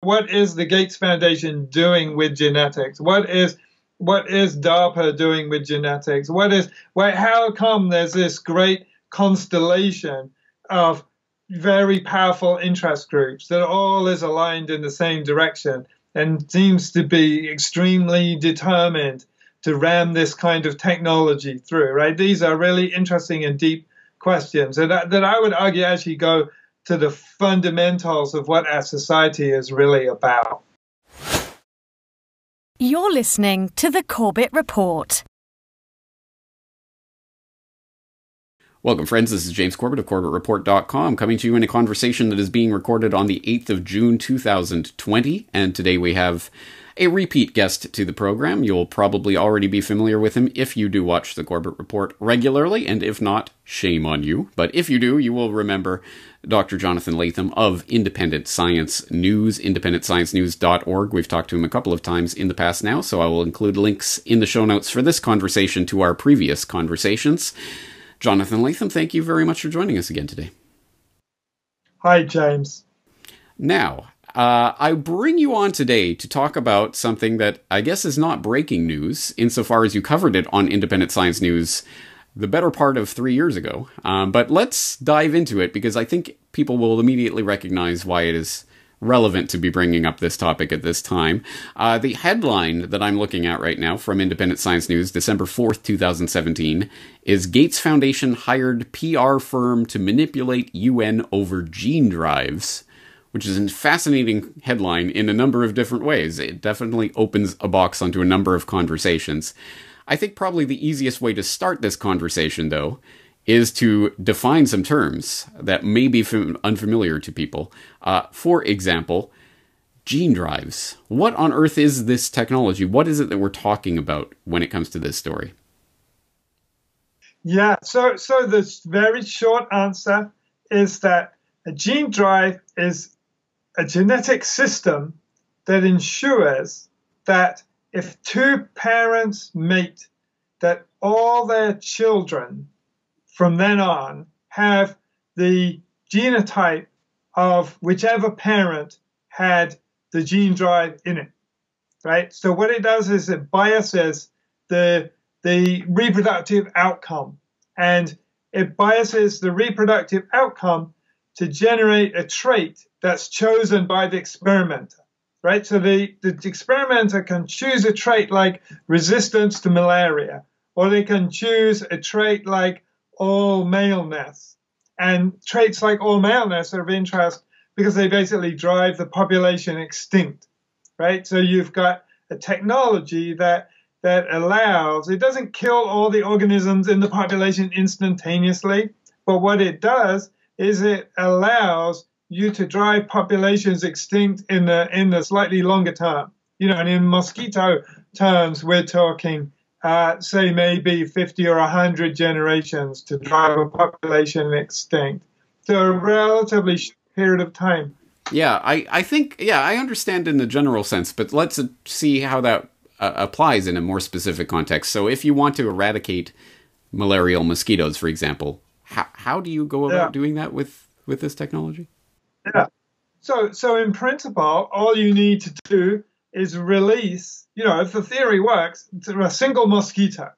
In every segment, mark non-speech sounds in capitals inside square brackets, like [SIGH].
what is the Gates Foundation doing with genetics? What is what is DARPA doing with genetics? What is why, how come there's this great constellation of very powerful interest groups that all is aligned in the same direction and seems to be extremely determined to ram this kind of technology through, right? These are really interesting and deep questions and that, that I would argue actually go to the fundamentals of what our society is really about. You're listening to the Corbett Report. Welcome, friends. This is James Corbett of CorbettReport.com coming to you in a conversation that is being recorded on the 8th of June 2020. And today we have a repeat guest to the program. You'll probably already be familiar with him if you do watch the Corbett Report regularly, and if not, shame on you. But if you do, you will remember Dr. Jonathan Latham of Independent Science News, independentsciencenews.org. We've talked to him a couple of times in the past now, so I will include links in the show notes for this conversation to our previous conversations. Jonathan Latham, thank you very much for joining us again today. Hi, James. Now, uh, I bring you on today to talk about something that I guess is not breaking news, insofar as you covered it on Independent Science News the better part of three years ago. Um, but let's dive into it because I think people will immediately recognize why it is relevant to be bringing up this topic at this time. Uh, the headline that I'm looking at right now from Independent Science News, December 4th, 2017, is Gates Foundation hired PR firm to manipulate UN over gene drives. Which is a fascinating headline in a number of different ways. It definitely opens a box onto a number of conversations. I think probably the easiest way to start this conversation, though, is to define some terms that may be fam- unfamiliar to people. Uh, for example, gene drives. What on earth is this technology? What is it that we're talking about when it comes to this story? Yeah, so so the very short answer is that a gene drive is a genetic system that ensures that if two parents mate, that all their children from then on have the genotype of whichever parent had the gene drive in it, right? So what it does is it biases the the reproductive outcome, and it biases the reproductive outcome to generate a trait that's chosen by the experimenter right? So the, the experimenter can choose a trait like resistance to malaria, or they can choose a trait like all maleness. And traits like all maleness are of interest because they basically drive the population extinct, right? So you've got a technology that that allows it doesn't kill all the organisms in the population instantaneously, but what it does is it allows you to drive populations extinct in the in the slightly longer term. You know, and in mosquito terms, we're talking, uh, say, maybe 50 or 100 generations to drive a population extinct. So a relatively short period of time. Yeah, I, I think, yeah, I understand in the general sense, but let's see how that uh, applies in a more specific context. So if you want to eradicate malarial mosquitoes, for example, how, how do you go about yeah. doing that with, with this technology? Yeah. So, so in principle, all you need to do is release, you know, if the theory works, a single mosquito,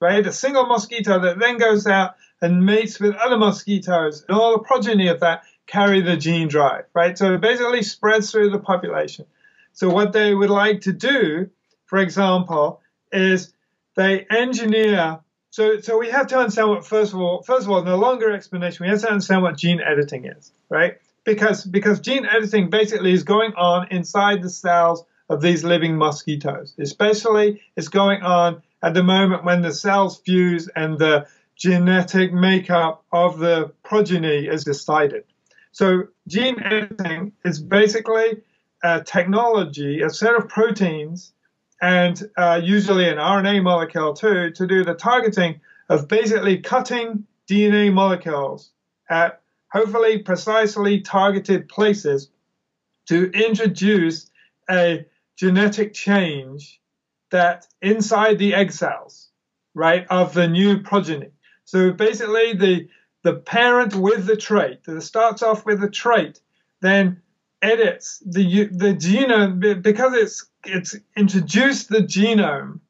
right? A single mosquito that then goes out and mates with other mosquitoes, and all the progeny of that carry the gene drive, right? So it basically spreads through the population. So what they would like to do, for example, is they engineer. So, so we have to understand what first of all, first of all, a longer explanation, we have to understand what gene editing is, right? because because gene editing basically is going on inside the cells of these living mosquitoes. Especially it's going on at the moment when the cells fuse and the genetic makeup of the progeny is decided. So gene editing is basically a technology, a set of proteins, and uh, usually an RNA molecule too, to do the targeting of basically cutting DNA molecules at hopefully precisely targeted places to introduce a genetic change that inside the egg cells, right, of the new progeny. So basically the the parent with the trait that starts off with the trait then edits the the genome because it's it's introduced the genome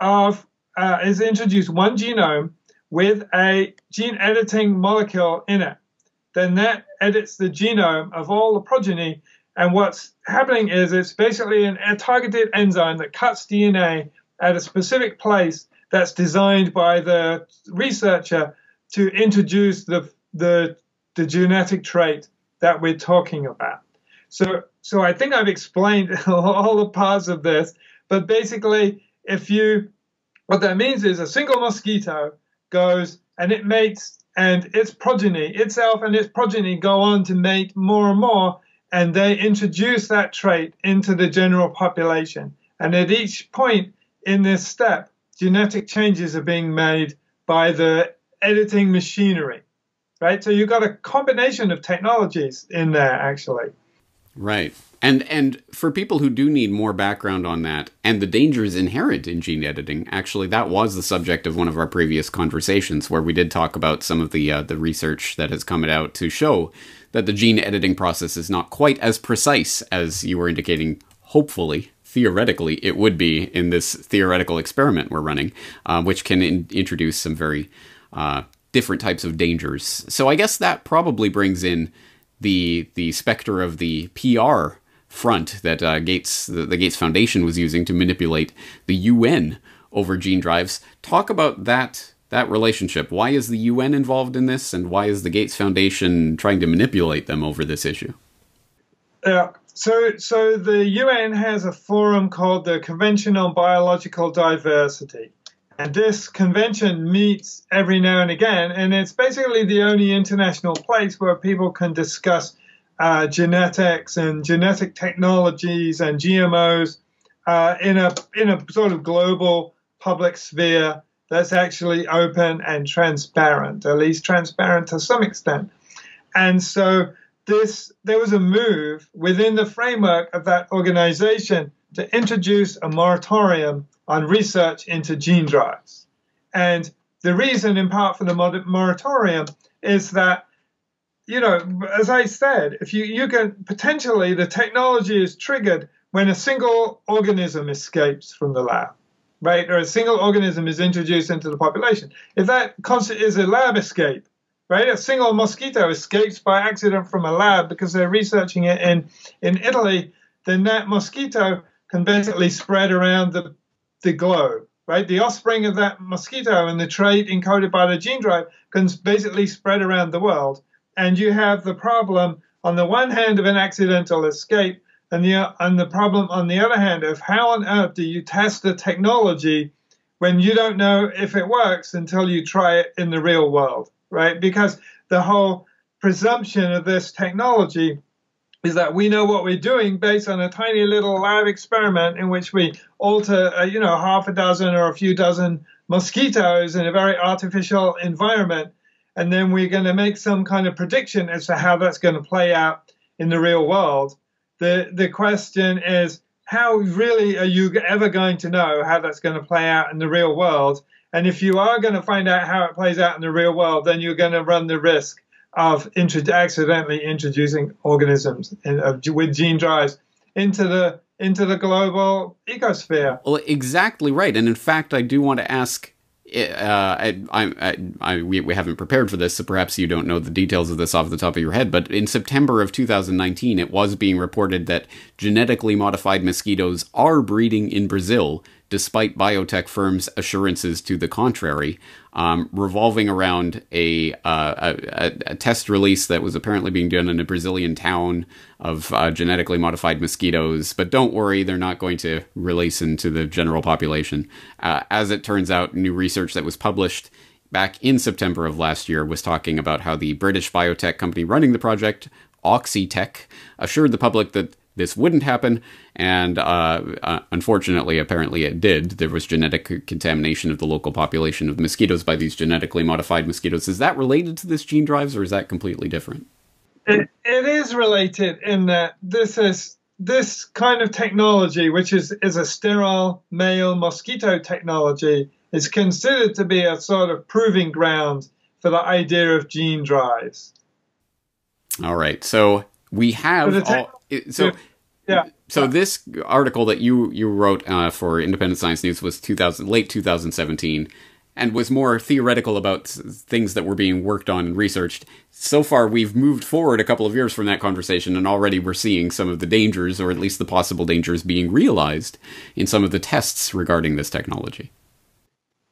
of uh, is introduced one genome with a gene editing molecule in it. Then that edits the genome of all the progeny. And what's happening is it's basically an, a targeted enzyme that cuts DNA at a specific place that's designed by the researcher to introduce the, the, the genetic trait that we're talking about. So, so I think I've explained [LAUGHS] all the parts of this, but basically, if you, what that means is a single mosquito goes and it mates, and its progeny, itself and its progeny go on to mate more and more, and they introduce that trait into the general population. And at each point in this step, genetic changes are being made by the editing machinery, right? So you've got a combination of technologies in there, actually. Right. And and for people who do need more background on that and the dangers inherent in gene editing, actually that was the subject of one of our previous conversations where we did talk about some of the uh, the research that has come out to show that the gene editing process is not quite as precise as you were indicating. Hopefully, theoretically, it would be in this theoretical experiment we're running, uh, which can in- introduce some very uh, different types of dangers. So I guess that probably brings in the the specter of the PR front that uh, Gates the, the, Gates Foundation was using to manipulate the UN over gene drives. Talk about that that relationship. Why is the UN involved in this, and why is the Gates Foundation trying to manipulate them over this issue? Yeah. So, so the UN has a forum called the Convention on Biological Diversity, and this convention meets every now and again, and it's basically the only international place where people can discuss uh, genetics and genetic technologies and GMOs uh, in a in a sort of global public sphere that's actually open and transparent, at least transparent to some extent. And so this there was a move within the framework of that organization to introduce a moratorium on research into gene drives. And the reason, in part, for the moratorium is that, you know, as I said, if you, you can potentially, the technology is triggered when a single organism escapes from the lab, right? Or a single organism is introduced into the population. If that is a lab escape, right? A single mosquito escapes by accident from a lab because they're researching it in, in Italy, then that mosquito can basically spread around the the globe, right? The offspring of that mosquito and the trait encoded by the gene drive can basically spread around the world. And you have the problem, on the one hand, of an accidental escape, and the, and the problem, on the other hand, of how on earth do you test the technology when you don't know if it works until you try it in the real world, right? Because the whole presumption of this technology is that we know what we're doing based on a tiny little lab experiment in which we alter, uh, you know, half a dozen or a few dozen mosquitoes in a very artificial environment, and then we're going to make some kind of prediction as to how that's going to play out in the real world. The the question is, how really are you ever going to know how that's going to play out in the real world? And if you are going to find out how it plays out in the real world, then you're going to run the risk of intro- accidentally introducing organisms in, uh, with gene drives into the into the global ecosphere. Well, exactly right. And in fact, I do want to ask. Uh, I, I, I, we, we haven't prepared for this, so perhaps you don't know the details of this off the top of your head. But in September of 2019, it was being reported that genetically modified mosquitoes are breeding in Brazil despite biotech firms' assurances to the contrary, um, revolving around a, uh, a, a, test release that was apparently being done in a Brazilian town of uh, genetically modified mosquitoes. But don't worry, they're not going to release into the general population. Uh, as it turns out, new research that was published back in September of last year was talking about how the British biotech company running the project, Oxitec, assured the public that this wouldn't happen, and uh, uh, unfortunately, apparently it did. There was genetic contamination of the local population of mosquitoes by these genetically modified mosquitoes. Is that related to this gene drives, or is that completely different? It, it is related in that this is this kind of technology, which is, is a sterile male mosquito technology, is considered to be a sort of proving ground for the idea of gene drives. All right. So we have. The, te- all- It, so. Yeah. So this article that you you wrote uh, for Independent Science News was 2000 late 2017 and was more theoretical about things that were being worked on and researched. So far, we've moved forward a couple of years from that conversation, and already we're seeing some of the dangers, or at least the possible dangers, being realized in some of the tests regarding this technology.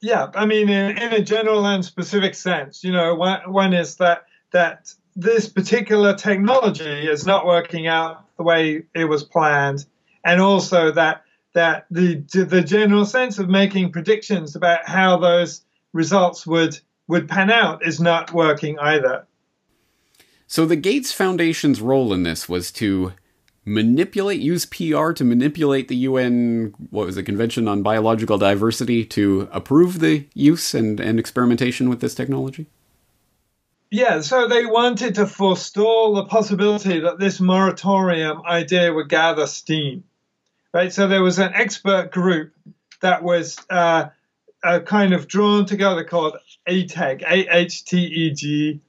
Yeah, I mean, in, in a general and specific sense, you know, one, one is that that this particular technology is not working out the way it was planned, and also that that the the general sense of making predictions about how those results would would pan out is not working either. So the Gates Foundation's role in this was to manipulate, use PR to manipulate the UN, what was the Convention on Biological Diversity, to approve the use and, and experimentation with this technology? Yeah, so they wanted to forestall the possibility that this moratorium idea would gather steam right? So there was an expert group that was uh, uh, kind of drawn together called AHTEG, A-H-T-E-G,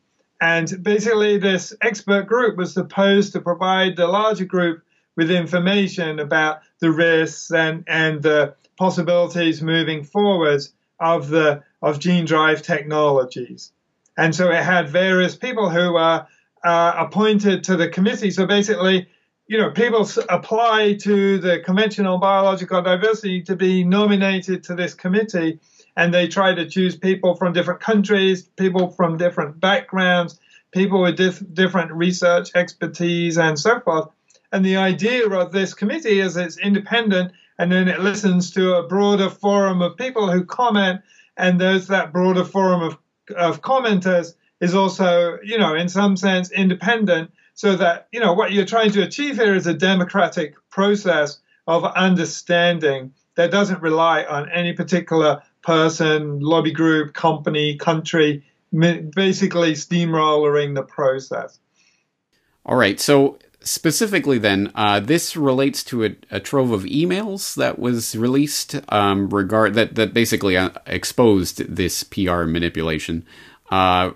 and basically this expert group was supposed to provide the larger group with information about the risks and, and the possibilities moving forwards of the of gene drive technologies. And so it had various people who were uh, appointed to the committee. So basically, you know, people apply to the Convention on Biological Diversity to be nominated to this committee, and they try to choose people from different countries, people from different backgrounds, people with dif- different research expertise, and so forth. And the idea of this committee is it's independent, and then it listens to a broader forum of people who comment, and there's that broader forum of, of commenters is also, you know, in some sense independent so that, you know, what you're trying to achieve here is a democratic process of understanding that doesn't rely on any particular person, lobby group, company, country, basically steamrolling the process. All right. So specifically, then, uh, this relates to a, a, trove of emails that was released um, regard that that basically uh, exposed this PR manipulation. Uh,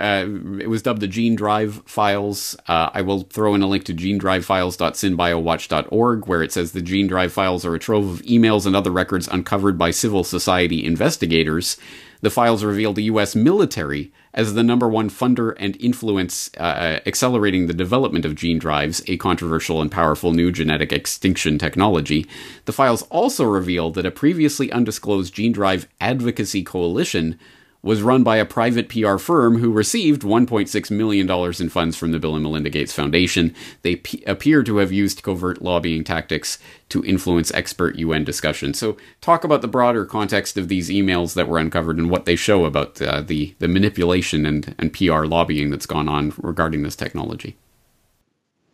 uh, it was dubbed the Gene Drive Files. Uh, I will throw in a link to genedrivefiles.synbiowatch.org, where it says the Gene Drive Files are a trove of emails and other records uncovered by civil society investigators. The files reveal the U.S. military as the number one funder and influence uh, accelerating the development of gene drives, a controversial and powerful new genetic extinction technology. The files also reveal that a previously undisclosed gene drive advocacy coalition was run by a private PR firm who received $1.6 million in funds from the Bill and Melinda Gates Foundation. They p- appear to have used covert lobbying tactics to influence expert UN discussions. So, talk about the broader context of these emails that were uncovered and what they show about uh, the, the manipulation and, and PR lobbying that's gone on regarding this technology.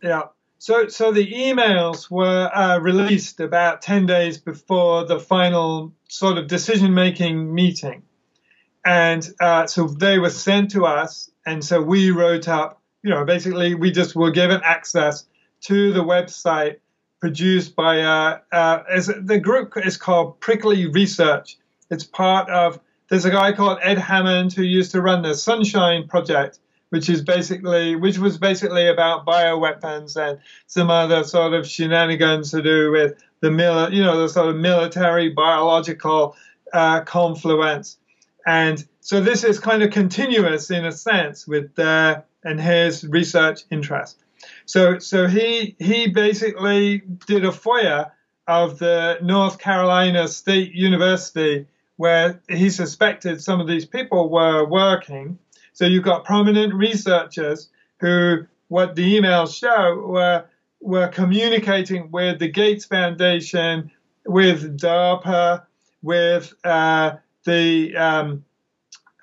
Yeah. So, so the emails were uh, released about 10 days before the final sort of decision making meeting. And uh, so they were sent to us. And so we wrote up, you know, basically we just were given access to the website produced by, uh, uh, the group is called Prickly Research. It's part of, there's a guy called Ed Hammond who used to run the Sunshine Project, which is basically, which was basically about bioweapons and some other sort of shenanigans to do with the mil, you know, the sort of military biological uh, confluence. And so this is kind of continuous in a sense with their and his research interest. So so he he basically did a FOIA of the North Carolina State University where he suspected some of these people were working. So you've got prominent researchers who what the emails show were were communicating with the Gates Foundation, with DARPA, with uh, the, um,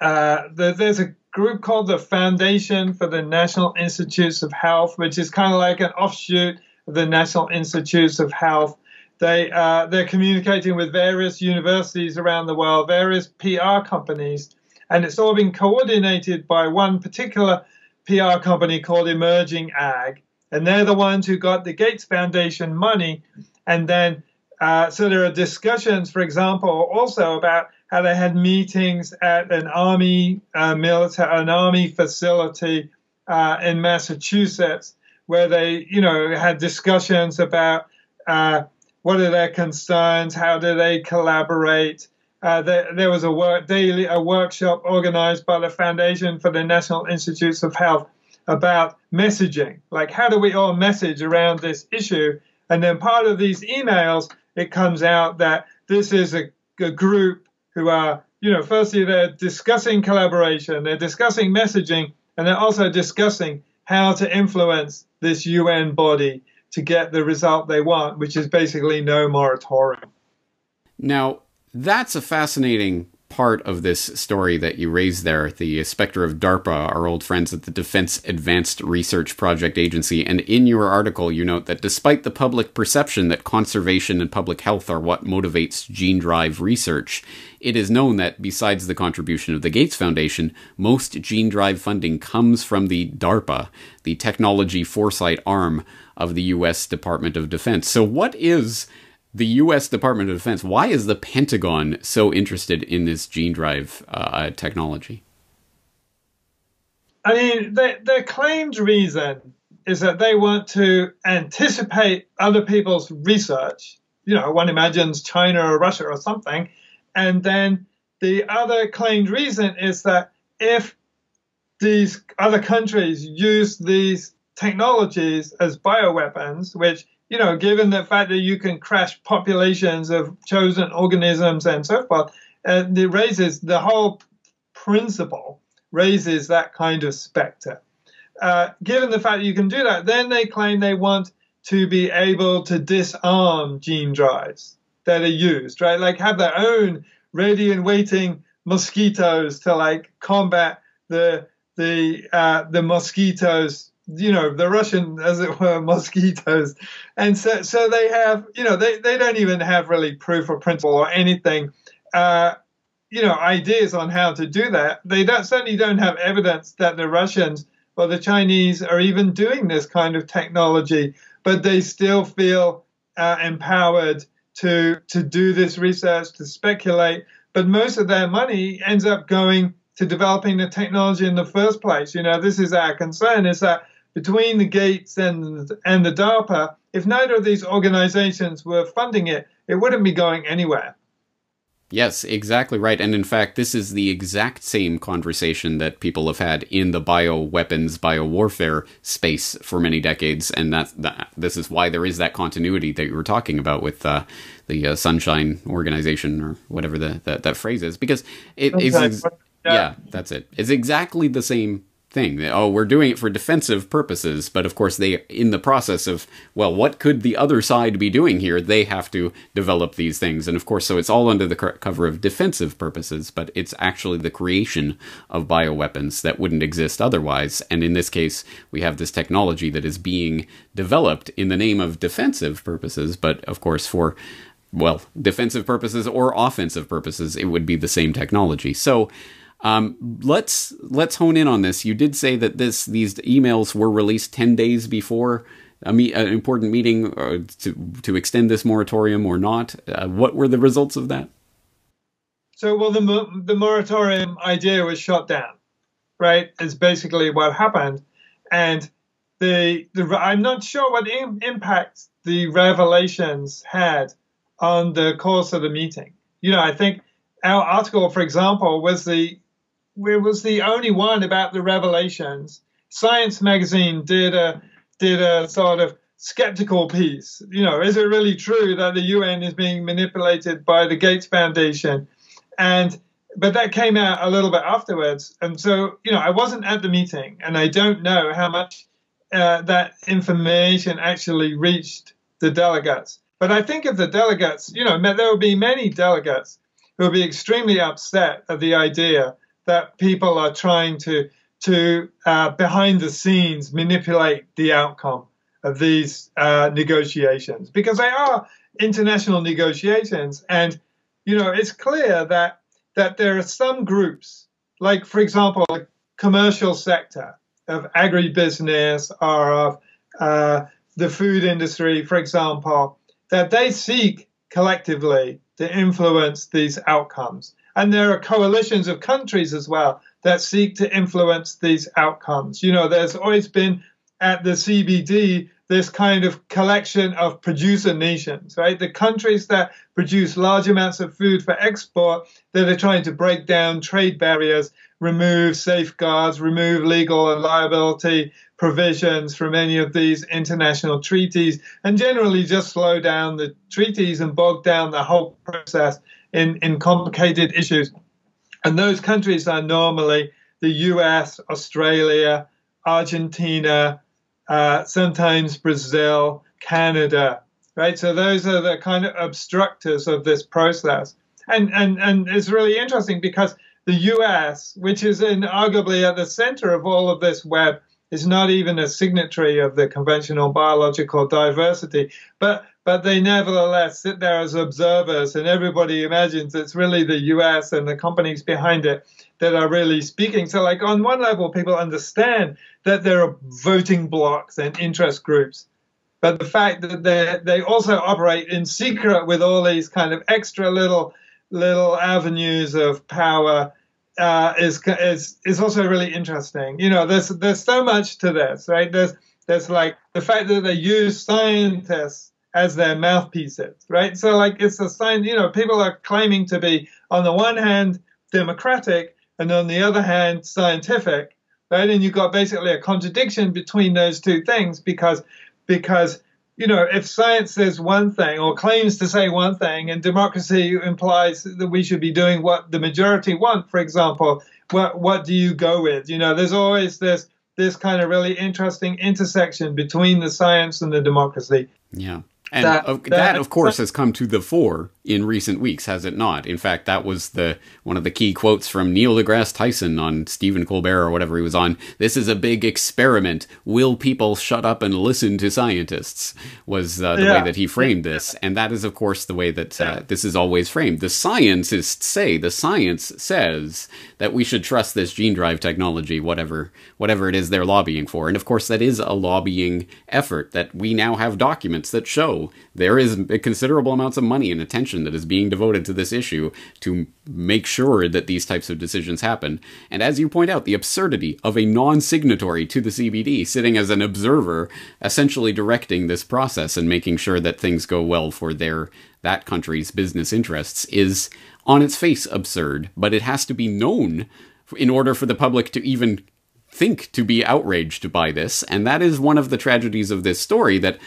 uh, the, there's a group called the Foundation for the National Institutes of Health, which is kind of like an offshoot of the National Institutes of Health. They uh, they're communicating with various universities around the world, various PR companies, and it's all been coordinated by one particular PR company called Emerging Ag, and they're the ones who got the Gates Foundation money, and then uh, so there are discussions, for example, also about they had meetings at an army uh, military, an army facility uh, in Massachusetts, where they, you know, had discussions about uh, what are their concerns, how do they collaborate. Uh, there, there, was a work daily a workshop organized by the Foundation for the National Institutes of Health about messaging, like how do we all message around this issue? And then part of these emails, it comes out that this is a, a group who are, you know, firstly they're discussing collaboration, they're discussing messaging, and they're also discussing how to influence this UN body to get the result they want, which is basically no moratorium. Now, that's a fascinating part of this story that you raised there, the specter of DARPA, our old friends at the Defense Advanced Research Project Agency. And in your article, you note that despite the public perception that conservation and public health are what motivates gene drive research, it is known that besides the contribution of the Gates Foundation, most gene drive funding comes from the DARPA, the technology foresight arm of the U.S. Department of Defense. So, what is the U.S. Department of Defense? Why is the Pentagon so interested in this gene drive uh, technology? I mean, their claimed reason is that they want to anticipate other people's research. You know, one imagines China or Russia or something. And then the other claimed reason is that if these other countries use these technologies as bioweapons, which, you know, given the fact that you can crash populations of chosen organisms and so forth, uh, it raises the whole principle, raises that kind of specter. Uh, given the fact that you can do that, then they claim they want to be able to disarm gene drives that are used, right? Like have their own ready and waiting mosquitoes to like combat the the uh, the mosquitoes you know the Russian, as it were, [LAUGHS] mosquitoes, and so so they have you know they they don't even have really proof or principle or anything, uh, you know, ideas on how to do that. They don't certainly don't have evidence that the Russians or the Chinese are even doing this kind of technology, but they still feel uh, empowered to to do this research to speculate. But most of their money ends up going to developing the technology in the first place. You know, this is our concern: is that between the Gates and and the DARPA, if neither of these organizations were funding it, it wouldn't be going anywhere. Yes, exactly right. And in fact, this is the exact same conversation that people have had in the bioweapons, biowarfare space for many decades. And that's, that, this is why there is that continuity that you were talking about with uh, the uh, Sunshine Organization or whatever the, that, that phrase is. Because it is. Ex- yeah, that's it. It's exactly the same thing. Oh, we're doing it for defensive purposes, but of course they in the process of well, what could the other side be doing here? They have to develop these things. And of course, so it's all under the cover of defensive purposes, but it's actually the creation of bioweapons that wouldn't exist otherwise. And in this case, we have this technology that is being developed in the name of defensive purposes, but of course for well, defensive purposes or offensive purposes, it would be the same technology. So um, let's let's hone in on this. You did say that this these emails were released ten days before a me- an important meeting uh, to to extend this moratorium or not. Uh, what were the results of that? So, well, the the moratorium idea was shot down, right? Is basically what happened, and the the I'm not sure what Im- impact the revelations had on the course of the meeting. You know, I think our article, for example, was the was the only one about the revelations. Science magazine did a did a sort of skeptical piece. You know, is it really true that the UN is being manipulated by the Gates Foundation? And but that came out a little bit afterwards, and so you know, I wasn't at the meeting, and I don't know how much uh, that information actually reached the delegates. But I think if the delegates, you know, there will be many delegates who will be extremely upset at the idea that people are trying to to uh, behind the scenes manipulate the outcome of these uh, negotiations because they are international negotiations, and you know it's clear that that there are some groups, like for example, the commercial sector of agribusiness or of uh, the food industry, for example, that they seek collectively to influence these outcomes. And there are coalitions of countries as well that seek to influence these outcomes. You know, there's always been at the CBD this kind of collection of producer nations, right? The countries that produce large amounts of food for export that are trying to break down trade barriers, remove safeguards, remove legal and liability provisions from any of these international treaties, and generally just slow down the treaties and bog down the whole process in, in complicated issues. And those countries are normally the US, Australia, Argentina, uh, sometimes Brazil, Canada, right? So those are the kind of obstructors of this process. And, and, and it's really interesting because the US, which is in arguably at the center of all of this web, is not even a signatory of the Convention on Biological Diversity, but but they nevertheless sit there as observers, and everybody imagines it's really the U.S. and the companies behind it that are really speaking. So, like on one level, people understand that there are voting blocs and interest groups, but the fact that they they also operate in secret with all these kind of extra little little avenues of power uh, is is is also really interesting. You know, there's there's so much to this, right? There's there's like the fact that they use scientists as their mouthpieces, right? So like it's a sign, you know, people are claiming to be on the one hand democratic and on the other hand scientific, right? And you've got basically a contradiction between those two things because because you know, if science says one thing or claims to say one thing, and democracy implies that we should be doing what the majority want, for example, what what do you go with? You know, there's always this this kind of really interesting intersection between the science and the democracy. Yeah. And that, that, that, of course, has come to the fore in recent weeks, has it not? In fact, that was the one of the key quotes from Neil deGrasse Tyson on Stephen Colbert or whatever he was on. This is a big experiment. Will people shut up and listen to scientists? Was uh, the yeah. way that he framed this, and that is, of course, the way that uh, this is always framed. The scientists say the science says that we should trust this gene drive technology, whatever whatever it is they're lobbying for, and of course, that is a lobbying effort that we now have documents that show there is considerable amounts of money and attention attention that is being devoted to this issue to make sure that these types of decisions happen. And as you point out, the absurdity of a non signatory to the CBD sitting as an observer, essentially directing this process and making sure that things go well for their that country's business interests is on its face absurd, but it has to be known in order for the public to even think to be outraged by this. And that is one of the tragedies of this story that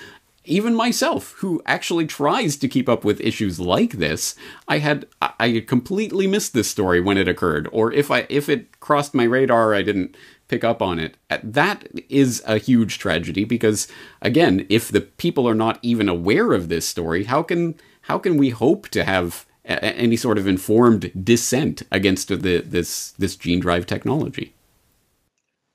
even myself, who actually tries to keep up with issues like this, I had I completely missed this story when it occurred, or if I if it crossed my radar, I didn't pick up on it. Uh, that is a huge tragedy because again, if the people are not even aware of this story, how can how can we hope to have any sort of informed dissent against the, this this gene drive technology?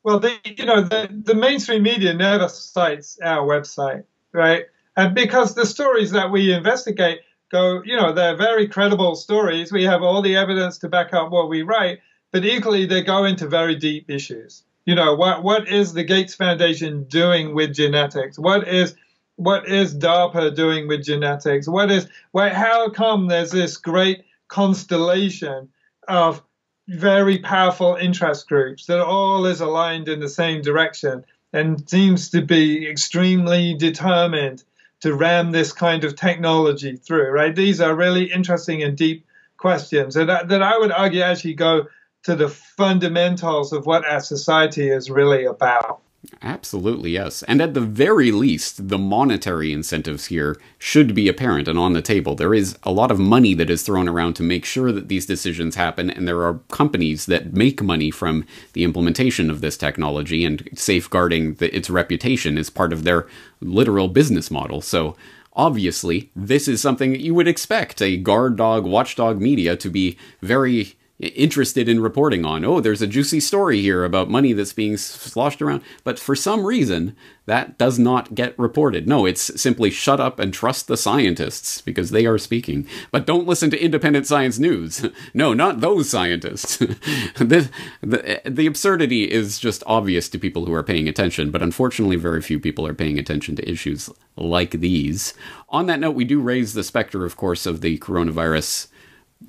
Well, the, you know the, the mainstream media never cites our website right? And because the stories that we investigate go, you know, they're very credible stories. We have all the evidence to back up what we write, but equally they go into very deep issues. You know, what what is the Gates Foundation doing with genetics? What is what is DARPA doing with genetics? What is why how come there's this great constellation of very powerful interest groups that all is aligned in the same direction? And seems to be extremely determined to ram this kind of technology through, right? These are really interesting and deep questions and that, that I would argue actually go to the fundamentals of what our society is really about. Absolutely, yes. And at the very least, the monetary incentives here should be apparent and on the table. There is a lot of money that is thrown around to make sure that these decisions happen, and there are companies that make money from the implementation of this technology, and safeguarding the, its reputation is part of their literal business model. So, obviously, this is something that you would expect a guard dog, watchdog media to be very interested in reporting on. Oh, there's a juicy story here about money that's being sloshed around. But for some reason, that does not get reported. No, it's simply shut up and trust the scientists because they are speaking. But don't listen to independent science news. [LAUGHS] no, not those scientists. [LAUGHS] the, the, the absurdity is just obvious to people who are paying attention, but unfortunately, very few people are paying attention to issues like these. On that note, we do raise the specter, of course, of the coronavirus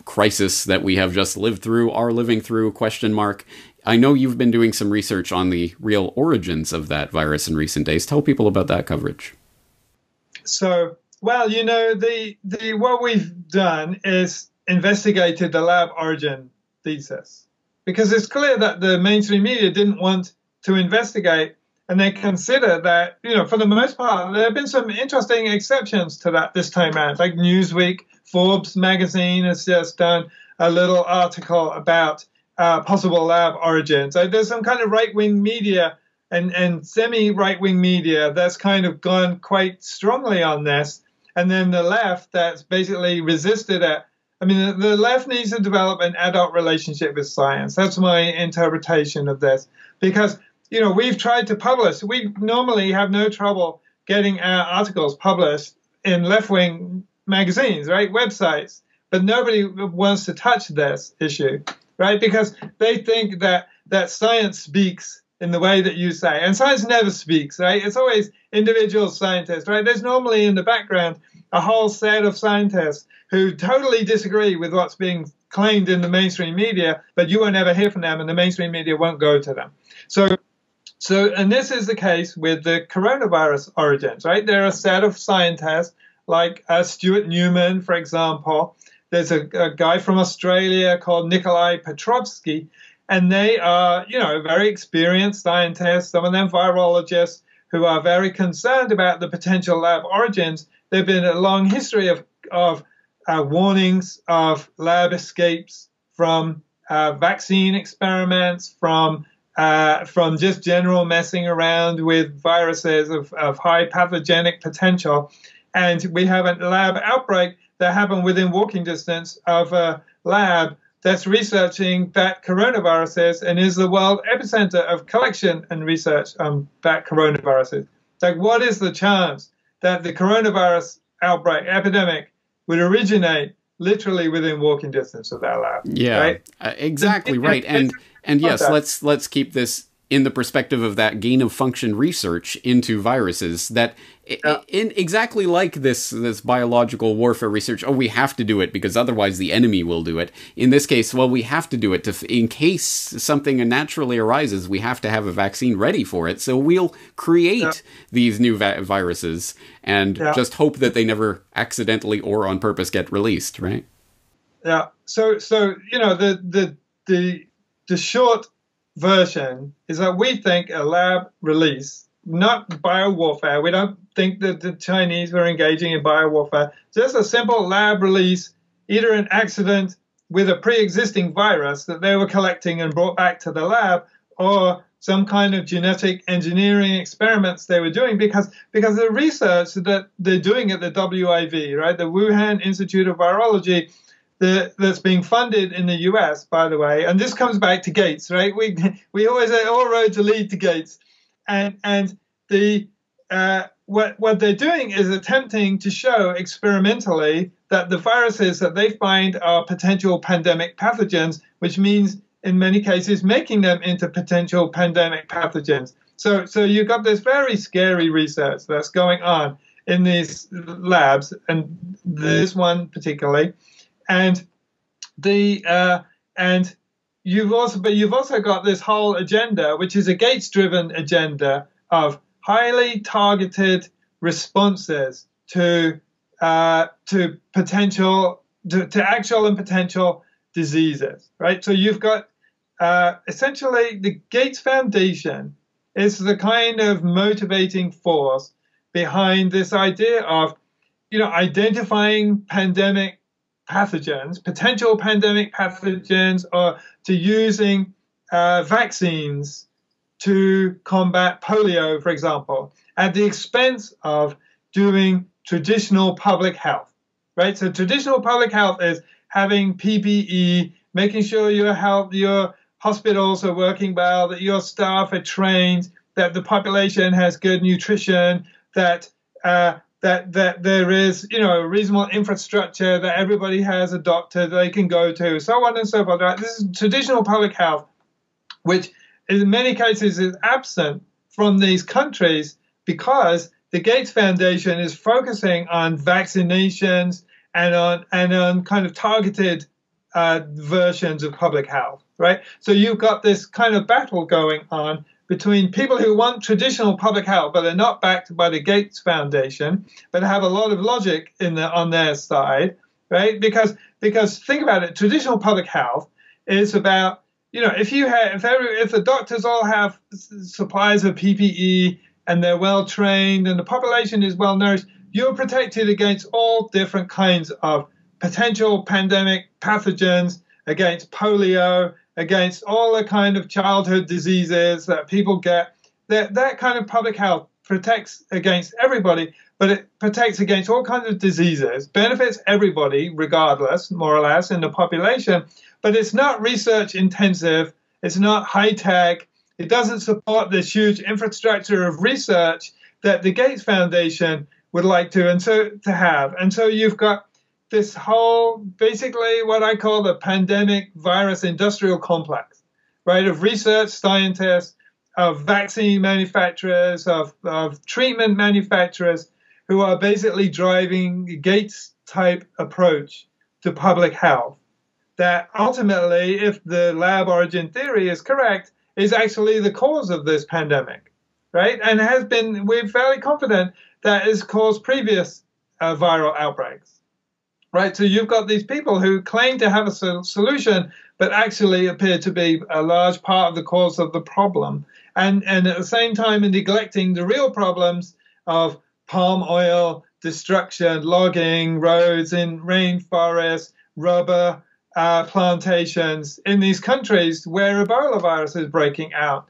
crisis that we have just lived through, are living through, question mark. I know you've been doing some research on the real origins of that virus in recent days. Tell people about that coverage. So, well, you know, the the what we've done is investigated the lab origin thesis because it's clear that the mainstream media didn't want to investigate and they consider that, you know, for the most part, there have been some interesting exceptions to that this time around. Like Newsweek, Forbes magazine has just done a little article about uh, possible lab origins. So there's some kind of right wing media and, and semi right wing media that's kind of gone quite strongly on this. And then the left that's basically resisted it. I mean, the left needs to develop an adult relationship with science. That's my interpretation of this. Because you know, we've tried to publish. We normally have no trouble getting our articles published in left wing magazines, right? Websites. But nobody wants to touch this issue, right? Because they think that, that science speaks in the way that you say. And science never speaks, right? It's always individual scientists, right? There's normally in the background a whole set of scientists who totally disagree with what's being claimed in the mainstream media, but you won't ever hear from them and the mainstream media won't go to them. So so, and this is the case with the coronavirus origins, right? There are a set of scientists like uh, Stuart Newman, for example. There's a, a, guy from Australia called Nikolai Petrovsky, and they are, you know, very experienced scientists, some of them virologists, who are very concerned about the potential lab origins. There's been a long history of, of uh, warnings of lab escapes from uh, vaccine experiments, from uh, from just general messing around with viruses of, of high pathogenic potential. And we have a lab outbreak that happened within walking distance of a lab that's researching bat coronaviruses and is the world epicenter of collection and research on bat coronaviruses. Like, what is the chance that the coronavirus outbreak epidemic would originate literally within walking distance of that lab? Yeah, right? Uh, exactly right. And and yes, let's let's keep this in the perspective of that gain of function research into viruses that yeah. in exactly like this this biological warfare research oh we have to do it because otherwise the enemy will do it in this case well we have to do it to in case something naturally arises we have to have a vaccine ready for it so we'll create yeah. these new va- viruses and yeah. just hope that they never accidentally or on purpose get released right yeah so so you know the the the the short version is that we think a lab release, not biowarfare, we don't think that the Chinese were engaging in biowarfare, just a simple lab release, either an accident with a pre-existing virus that they were collecting and brought back to the lab, or some kind of genetic engineering experiments they were doing because because the research that they're doing at the WIV, right, the Wuhan Institute of Virology, that's being funded in the US, by the way, and this comes back to Gates, right? We [LAUGHS] we always say all roads lead to Gates, and and the uh, what what they're doing is attempting to show experimentally that the viruses that they find are potential pandemic pathogens, which means in many cases making them into potential pandemic pathogens. So so you've got this very scary research that's going on in these labs, and this one particularly and the uh, and you've also but you've also got this whole agenda, which is a Gates-driven agenda of highly targeted responses to uh, to potential to, to, actual and potential diseases, right? So you've got uh, essentially the Gates Foundation is the kind of motivating force behind this idea of you know identifying pandemic pathogens, potential pandemic pathogens, or to using uh, vaccines to combat polio, for example, at the expense of doing traditional public health, right? So traditional public health is having PPE, making sure your health, your hospitals are working well, that your staff are trained, that the population has good nutrition, that uh, that that there is you know reasonable infrastructure that everybody has a doctor they can go to so on and so forth right? this is traditional public health which in many cases is absent from these countries because the gates foundation is focusing on vaccinations and on and on kind of targeted uh, versions of public health right? So you've got this kind of battle going on between people who want traditional public health, but are not backed by the Gates Foundation, but have a lot of logic in the, on their side, right? Because because think about it, traditional public health is about you know if you have if every, if the doctors all have supplies of PPE and they're well trained and the population is well nourished, you're protected against all different kinds of potential pandemic pathogens, against polio, against all the kind of childhood diseases that people get. That, that kind of public health protects against everybody, but it protects against all kinds of diseases, benefits everybody, regardless, more or less, in the population. But it's not research intensive, it's not high tech, it doesn't support this huge infrastructure of research that the Gates Foundation would like to and so to have. And so you've got this whole basically what I call the pandemic virus industrial complex, right? Of research scientists, of vaccine manufacturers, of, of treatment manufacturers who are basically driving Gates type approach to public health. That ultimately, if the lab origin theory is correct, is actually the cause of this pandemic, right? And has been, we're fairly confident that has caused previous uh, viral outbreaks right? So you've got these people who claim to have a solution, but actually appear to be a large part of the cause of the problem. And, and at the same time, neglecting the real problems of palm oil destruction, logging, roads in rainforests, rubber uh, plantations in these countries where Ebola virus is breaking out.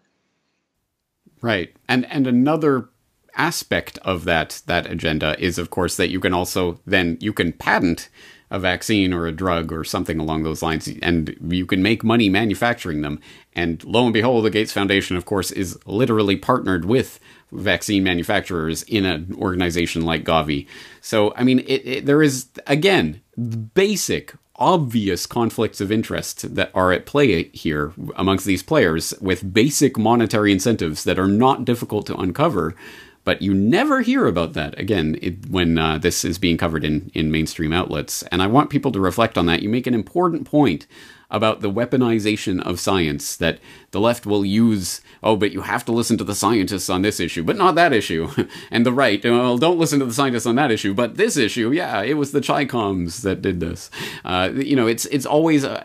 Right. And and another aspect of that that agenda is of course that you can also then you can patent a vaccine or a drug or something along those lines and you can make money manufacturing them. And lo and behold the Gates Foundation of course is literally partnered with vaccine manufacturers in an organization like Gavi. So i mean it, it, there is again basic obvious conflicts of interest that are at play here amongst these players with basic monetary incentives that are not difficult to uncover but you never hear about that again it, when uh, this is being covered in, in mainstream outlets. And I want people to reflect on that. You make an important point about the weaponization of science that the left will use. Oh, but you have to listen to the scientists on this issue, but not that issue. [LAUGHS] and the right, well, don't listen to the scientists on that issue, but this issue, yeah, it was the Chicoms that did this. Uh, you know, it's it's always, uh,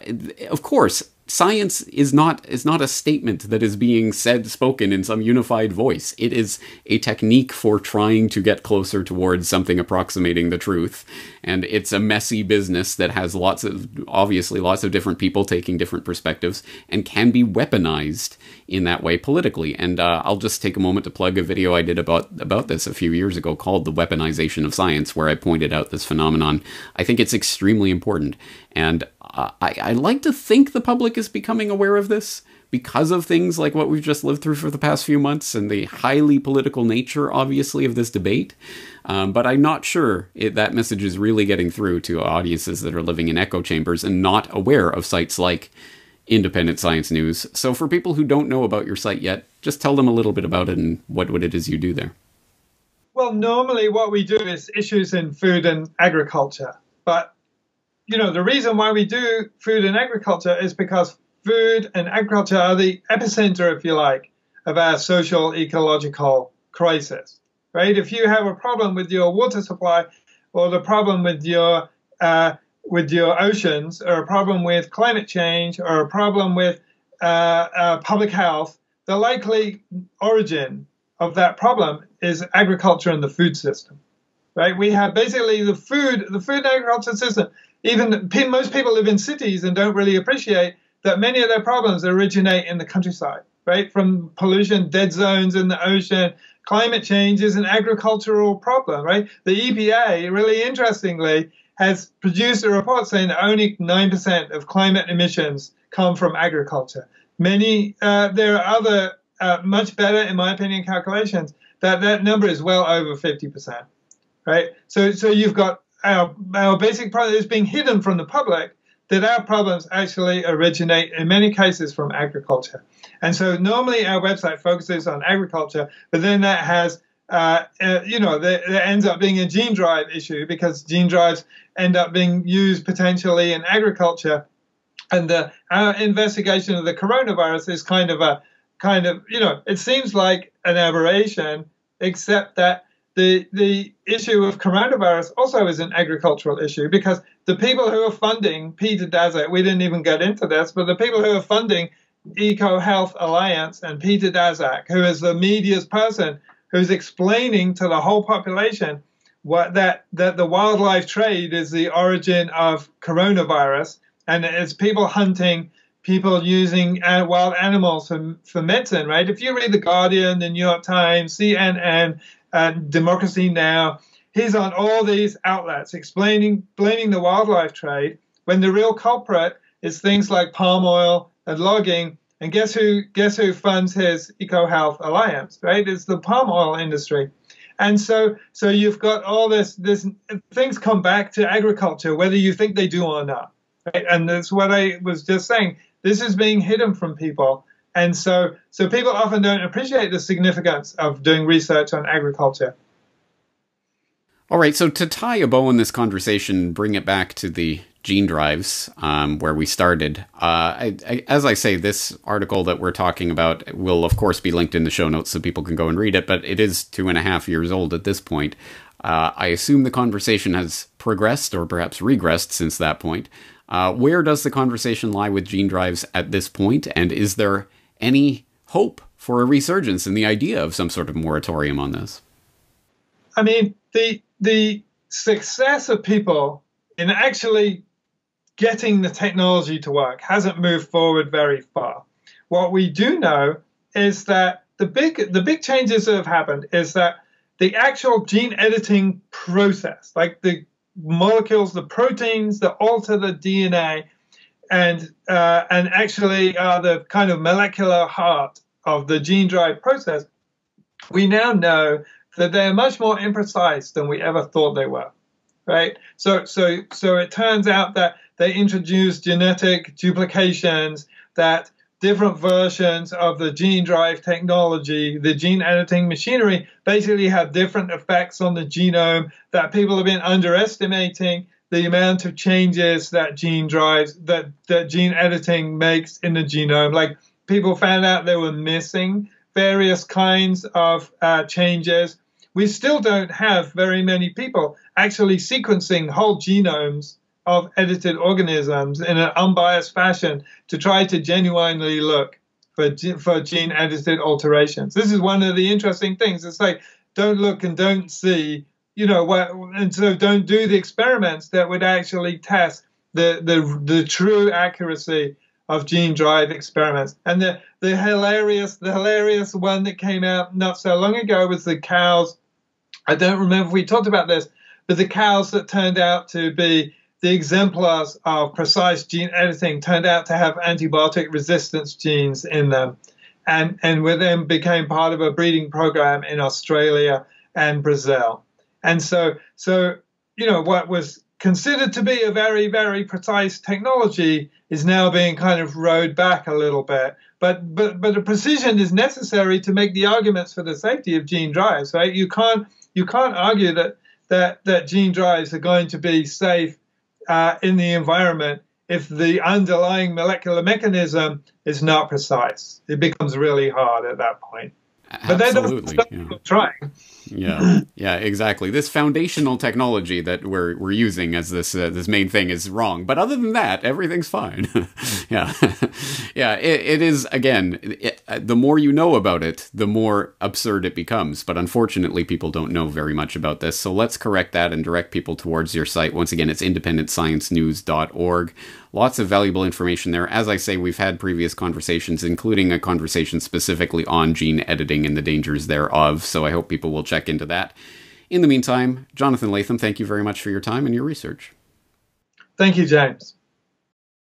of course, science is not is not a statement that is being said spoken in some unified voice. It is a technique for trying to get closer towards something approximating the truth. And it's a messy business that has lots of obviously lots of different people taking different perspectives and can be weaponized in that way politically. And uh, I'll just take a moment to plug a video I did about about this a few years ago called the weaponization of science where I pointed out this phenomenon. I think it's extremely important. And I, I like to think the public is becoming aware of this because of things like what we've just lived through for the past few months and the highly political nature, obviously, of this debate. Um, but I'm not sure it, that message is really getting through to audiences that are living in echo chambers and not aware of sites like Independent Science News. So, for people who don't know about your site yet, just tell them a little bit about it and what, what it is you do there. Well, normally what we do is issues in food and agriculture. But you know, the reason why we do food and agriculture is because food and agriculture are the epicenter, if you like, of our social ecological crisis, right? If you have a problem with your water supply or the problem with your uh, with your oceans or a problem with climate change or a problem with uh, uh, public health, the likely origin of that problem is agriculture and the food system, right? We have basically the food, the food and agriculture system even most people live in cities and don't really appreciate that many of their problems originate in the countryside, right? From pollution, dead zones in the ocean, climate change is an agricultural problem, right? The EPA, really interestingly, has produced a report saying that only 9% of climate emissions come from agriculture. Many, uh, there are other uh, much better, in my opinion, calculations that that number is well over 50%, right? So, so you've got our, our basic problem is being hidden from the public that our problems actually originate in many cases from agriculture. And so normally our website focuses on agriculture, but then that has, uh, uh, you know, that, ends up being a gene drive issue because gene drives end up being used potentially in agriculture and the our investigation of the coronavirus is kind of a kind of you know it seems like an aberration, except that the the issue of coronavirus also is an agricultural issue because the people who are funding Peter Daszak, we didn't even get into this, but the people who are funding Eco Health Alliance and Peter Daszak, who is the media's person who's explaining to the whole population what that that the wildlife trade is the origin of coronavirus. And it's people hunting people using uh, wild animals for, for medicine right? If you read the guardian the new york times cnn uh, democracy now he's on all these outlets explaining blaming the wildlife trade when the real culprit is things like palm oil and logging and guess who guess who funds his eco health alliance right it's the palm oil industry and so, so you've got all this, this things come back to agriculture, whether you think they do or not. Right? And that's what I was just saying. This is being hidden from people. And so, so people often don't appreciate the significance of doing research on agriculture. All right. So to tie a bow in this conversation, bring it back to the gene drives, um, where we started. Uh, I, I, as I say, this article that we're talking about will, of course, be linked in the show notes so people can go and read it, but it is two and a half years old at this point. Uh, I assume the conversation has progressed or perhaps regressed since that point. Uh, where does the conversation lie with gene drives at this point? point, and is there any hope for a resurgence in the idea of some sort of moratorium on this? I mean, the the success of people in actually getting the technology to work hasn't moved forward very far. What we do know is that the big the big changes that have happened is that the actual gene editing process, like the molecules, the proteins that alter the DNA, and uh, and actually are the kind of molecular heart of the gene drive process, we now know that they are much more imprecise than we ever thought they were. Right? So so so it turns out that they introduce genetic duplications that different versions of the gene drive technology, the gene editing machinery, basically have different effects on the genome that people have been underestimating the amount of changes that gene drives that, that gene editing makes in the genome. Like people found out they were missing various kinds of uh, changes. We still don't have very many people actually sequencing whole genomes of edited organisms in an unbiased fashion to try to genuinely look for, for gene edited alterations. This is one of the interesting things. It's like, don't look and don't see, you know, and so don't do the experiments that would actually test the, the, the true accuracy of gene drive experiments. And the, the hilarious, the hilarious one that came out not so long ago was the cows. I don't remember if we talked about this, but the cows that turned out to be the exemplars of precise gene editing turned out to have antibiotic resistance genes in them and, and then became part of a breeding program in Australia and Brazil. And so, so, you know, what was considered to be a very, very precise technology is now being kind of rowed back a little bit. But, but, but the precision is necessary to make the arguments for the safety of gene drives, right? You can't, you can't argue that, that, that gene drives are going to be safe uh, in the environment if the underlying molecular mechanism is not precise. It becomes really hard at that point. But Absolutely, that doesn't yeah. trying. yeah, yeah, exactly. This foundational technology that we're we're using as this uh, this main thing is wrong. But other than that, everything's fine. [LAUGHS] yeah, [LAUGHS] yeah. It, it is again. It, uh, the more you know about it, the more absurd it becomes. But unfortunately, people don't know very much about this. So let's correct that and direct people towards your site. Once again, it's independentsciencenews.org. Lots of valuable information there. As I say, we've had previous conversations, including a conversation specifically on gene editing and the dangers thereof. So I hope people will check into that. In the meantime, Jonathan Latham, thank you very much for your time and your research. Thank you, James.